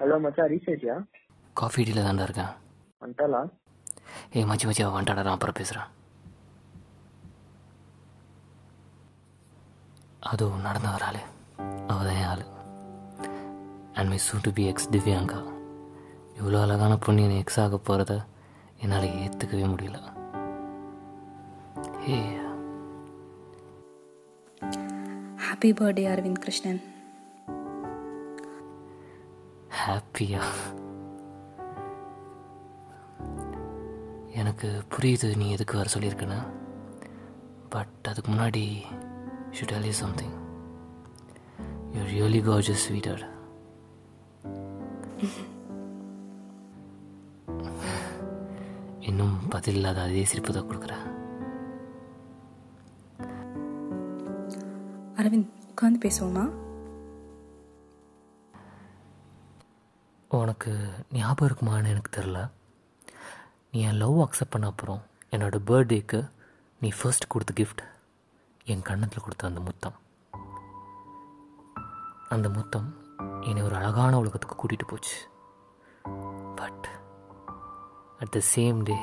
Hello மச்சா ரீசேஜியா coffee டீல தாண்டா இருக்கேன் வந்துட்டாளா ஏ மச்சி மச்சி வந்துட்டாடா அப்புறம் பேசுகிறேன் அது நடந்த ஒரு ஆள் அவள் தான் ஆள் and my soon to be ex Divyanka இவ்வளோ அழகான பொண்ணு எக்ஸ் ஆக போகிறத என்னால் ஏற்றுக்கவே முடியல ஹாப்பி பர்த்டே அரவிந்த் கிருஷ்ணன் ஹாப்பியா எனக்கு புரியுது நீ எதுக்கு வர சொல்லியிருக்கேன்னு. பட் அதுக்கு முன்னாடி should tell you something you really gorgeous sweeter இன்னும் பதில் இல்லாத அதே சிரிப்பு தான் கொடுக்குறேன். அரவிந்த் உட்காந்து பேசுவோமா? உனக்கு ஞாபகம் இருக்குமான்னு எனக்கு தெரில நீ என் லவ் அக்செப்ட் பண்ண அப்புறம் என்னோட பர்த்டேக்கு நீ ஃபர்ஸ்ட் கொடுத்த கிஃப்ட் என் கண்ணத்தில் கொடுத்த அந்த முத்தம். அந்த முத்தம் என்னை ஒரு அழகான உலகத்துக்கு கூட்டிகிட்டு போச்சு. But at the same day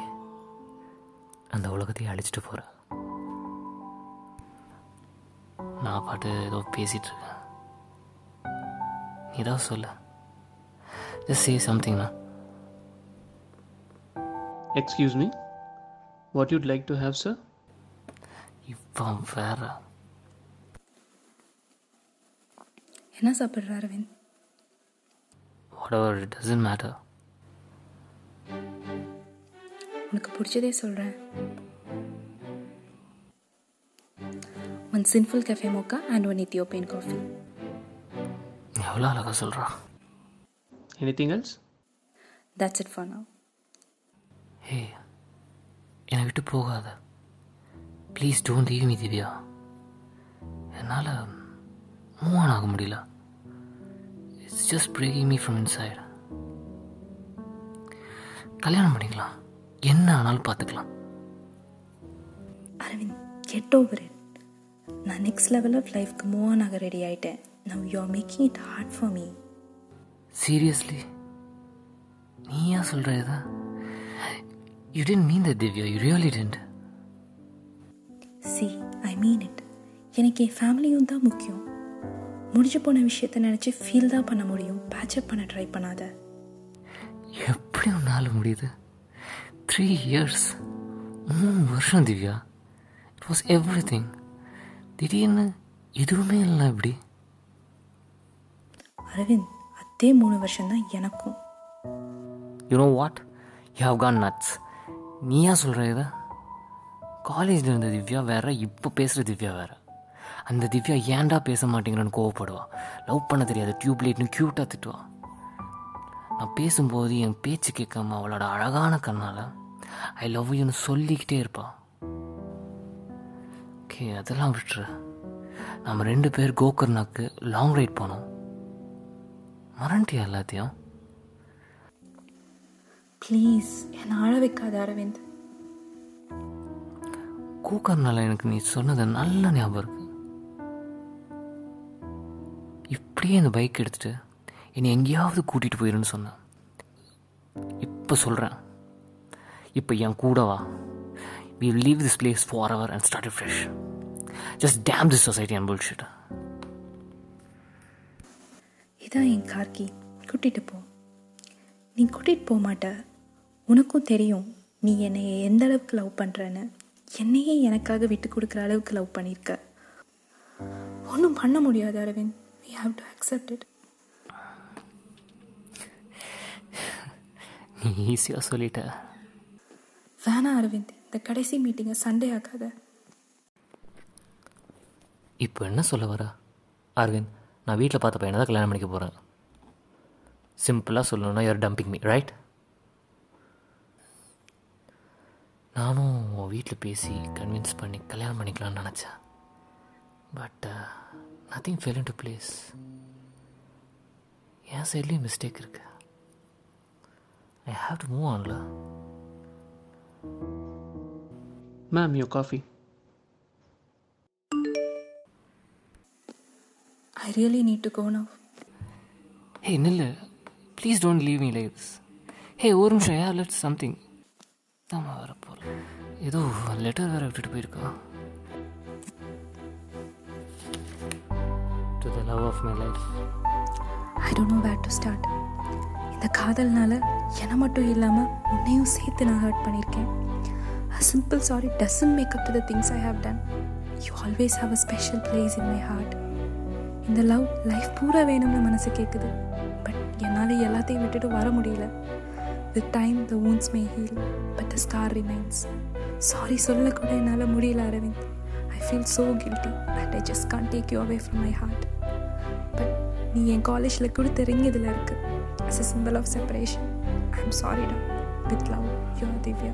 அந்த உலகத்தையே அழிச்சிட்டு போகிறேன் நான் பாட்டு ஏதோ பேசிகிட்டு இருக்கேன் நீ தான் சொல்ல say something, na. Excuse me? What you'd like to have, sir? இவன் வேற என்ன சாப்பிட்ற Aravind whatever it doesn't matter உனக்கு பிடிச்சதே சொல்கிறேன் one sinful cafe mocha and one Ethiopian coffee எவ்வளோ அழகா சொல்கிறா Anything else? That's it for now hey என்னை விட்டு போகாத. Please don't leave me Divya. என்னால் மூவ் ஆன் ஆக முடியல. It's just breaking me from inside கல்யாணம் பண்ணிக்கலாம். என்ன ஆனாலும் பார்த்துக்கலாம். அரவிந்த் கெட் ஓவர் இட் நான் நெக்ஸ்ட் லெவல் ஆஃப் லைஃப்க்கு மூவ் ஆன் ஆக ரெடி ஆகிட்டேன் now you are making it hard for me seriously நீ ஏன் சொல்கிற இதை? You don't mean that Divya you really don't see I mean it எனக்கு என் ஃபேமிலியும் தான் முக்கியம். முடிஞ்சு போன விஷயத்த நினச்சி ஃபீல் தான் பண்ண முடியும். பேச்சப் பண்ண ட்ரை பண்ணாத. எப்படி உன்னால் முடியுது? த்ரீ இயர்ஸ் மூணு வருஷம் Divya it was everything திடீர்னு எதுவுமே இல்லை இப்படி அரவிந்த் அதே மூணு வருஷம் தான் எனக்கும். You know what you have gone nuts நீயா சொல்கிற இதை? காலேஜில் இருந்த திவ்யா வேற இப்போ பேசுகிற திவ்யா வேற. அந்த திவ்யா ஏன்டா பேச மாட்டேங்கிறன்னு கோவப்படுவா. லவ் பண்ண தெரியாது டியூப்லைட்னு க்யூட்டாக திட்டுவா. நான் பேசும்போது என் பேச்சு கேட்காம அவளோட அழகான கண்ணால் ஐ லவ் யூன்னு சொல்லிக்கிட்டே இருப்பா. ஓகே அதெல்லாம் விட்டுரு. நம்ம ரெண்டு பேர் கோகர்னாக்கு லாங் ரைட் போனோம். மறந்துட்டியா எல்லாத்தையும்? ப்ளீஸ் என்னை அழ வைக்காத அரவிந்த். கூக்கர்னால எனக்கு நீ சொன்னது நல்ல ஞாபகம் இருக்கு. இப்படியே இந்த பைக் எடுத்துட்டு என்னை எங்கேயாவது கூட்டிகிட்டு போயிருன்னு சொன்னேன். இப்போ சொல்கிறேன் இப்போ என் கூட வா. Leave this place forever and start fresh just damn this society and bullshit இதான் என் கார்கி. கூட்டிகிட்டு போ. நீ கூட்டிகிட்டு போக மாட்ட. உனக்கும் தெரியும் நீ என்னை எந்த அளவுக்கு லவ் பண்ணுறன்னு என்னையே எனக்காக விட்டு கொடுக்குற அளவுக்கு லவ் பண்ணியிருக்க ஒன்றும் பண்ண முடியாது Aravind. We have to accept it நீ ஈஸியாக சொல்லிட்ட. வேணாம் அரவிந்த். இந்த கடைசி மீட்டிங்கை சண்டே ஆக்காத இப்போ என்ன சொல்ல வர? அரவிந்த் நான் வீட்டில் பார்த்த பையனை தான் கல்யாணம் பண்ணிக்க போகிறேன் சிம்பிளாக சொல்லணும்னா யார் டம்பிங் மீ ரைட் நானும் உன் வீட்டில் பேசி கன்வின்ஸ் பண்ணி கல்யாணம் பண்ணிக்கலாம்னு நினச்சேன். But nothing fell to place என் சைட்லேயும் மிஸ்டேக் இருக்கு. ஐ ஹாவ் டு மூவ் ஆன்ல Ma'am, your coffee. I really need to go now hey நில்லு please don't leave me like this hey ஒரு நிமிஷம் ஏன் லெட் சம்திங் தாம்மா வர போகிறேன் ஏதோ லெட்டர் வேறு விட்டுட்டு போயிருக்கா. To the love of my life I don't know where to start இந்த காதல்னால என்னை மட்டும் இல்லாமல் உன்னையும் சேர்த்து நான் ஹர்ட் பண்ணியிருக்கேன். A simple sorry doesn't make up to the things I have done you always have a special place in my heart இந்த லவ் லைஃப் பூரா வேணும்னு மனசு கேட்குது பட் என்னால் எல்லாத்தையும் விட்டுட்டு வர முடியல. With time the wounds may heal but the star remains sorry சொல்லக்கூட என்னால் முடியல Aravind. I feel so guilty but I just can't take you away from my heart but நீ என் காலேஜில் கொடுத்த ரிங் இதில் இருக்குது as a symbol of separation I am சாரிடா வித் லவ் யூ திவ்யா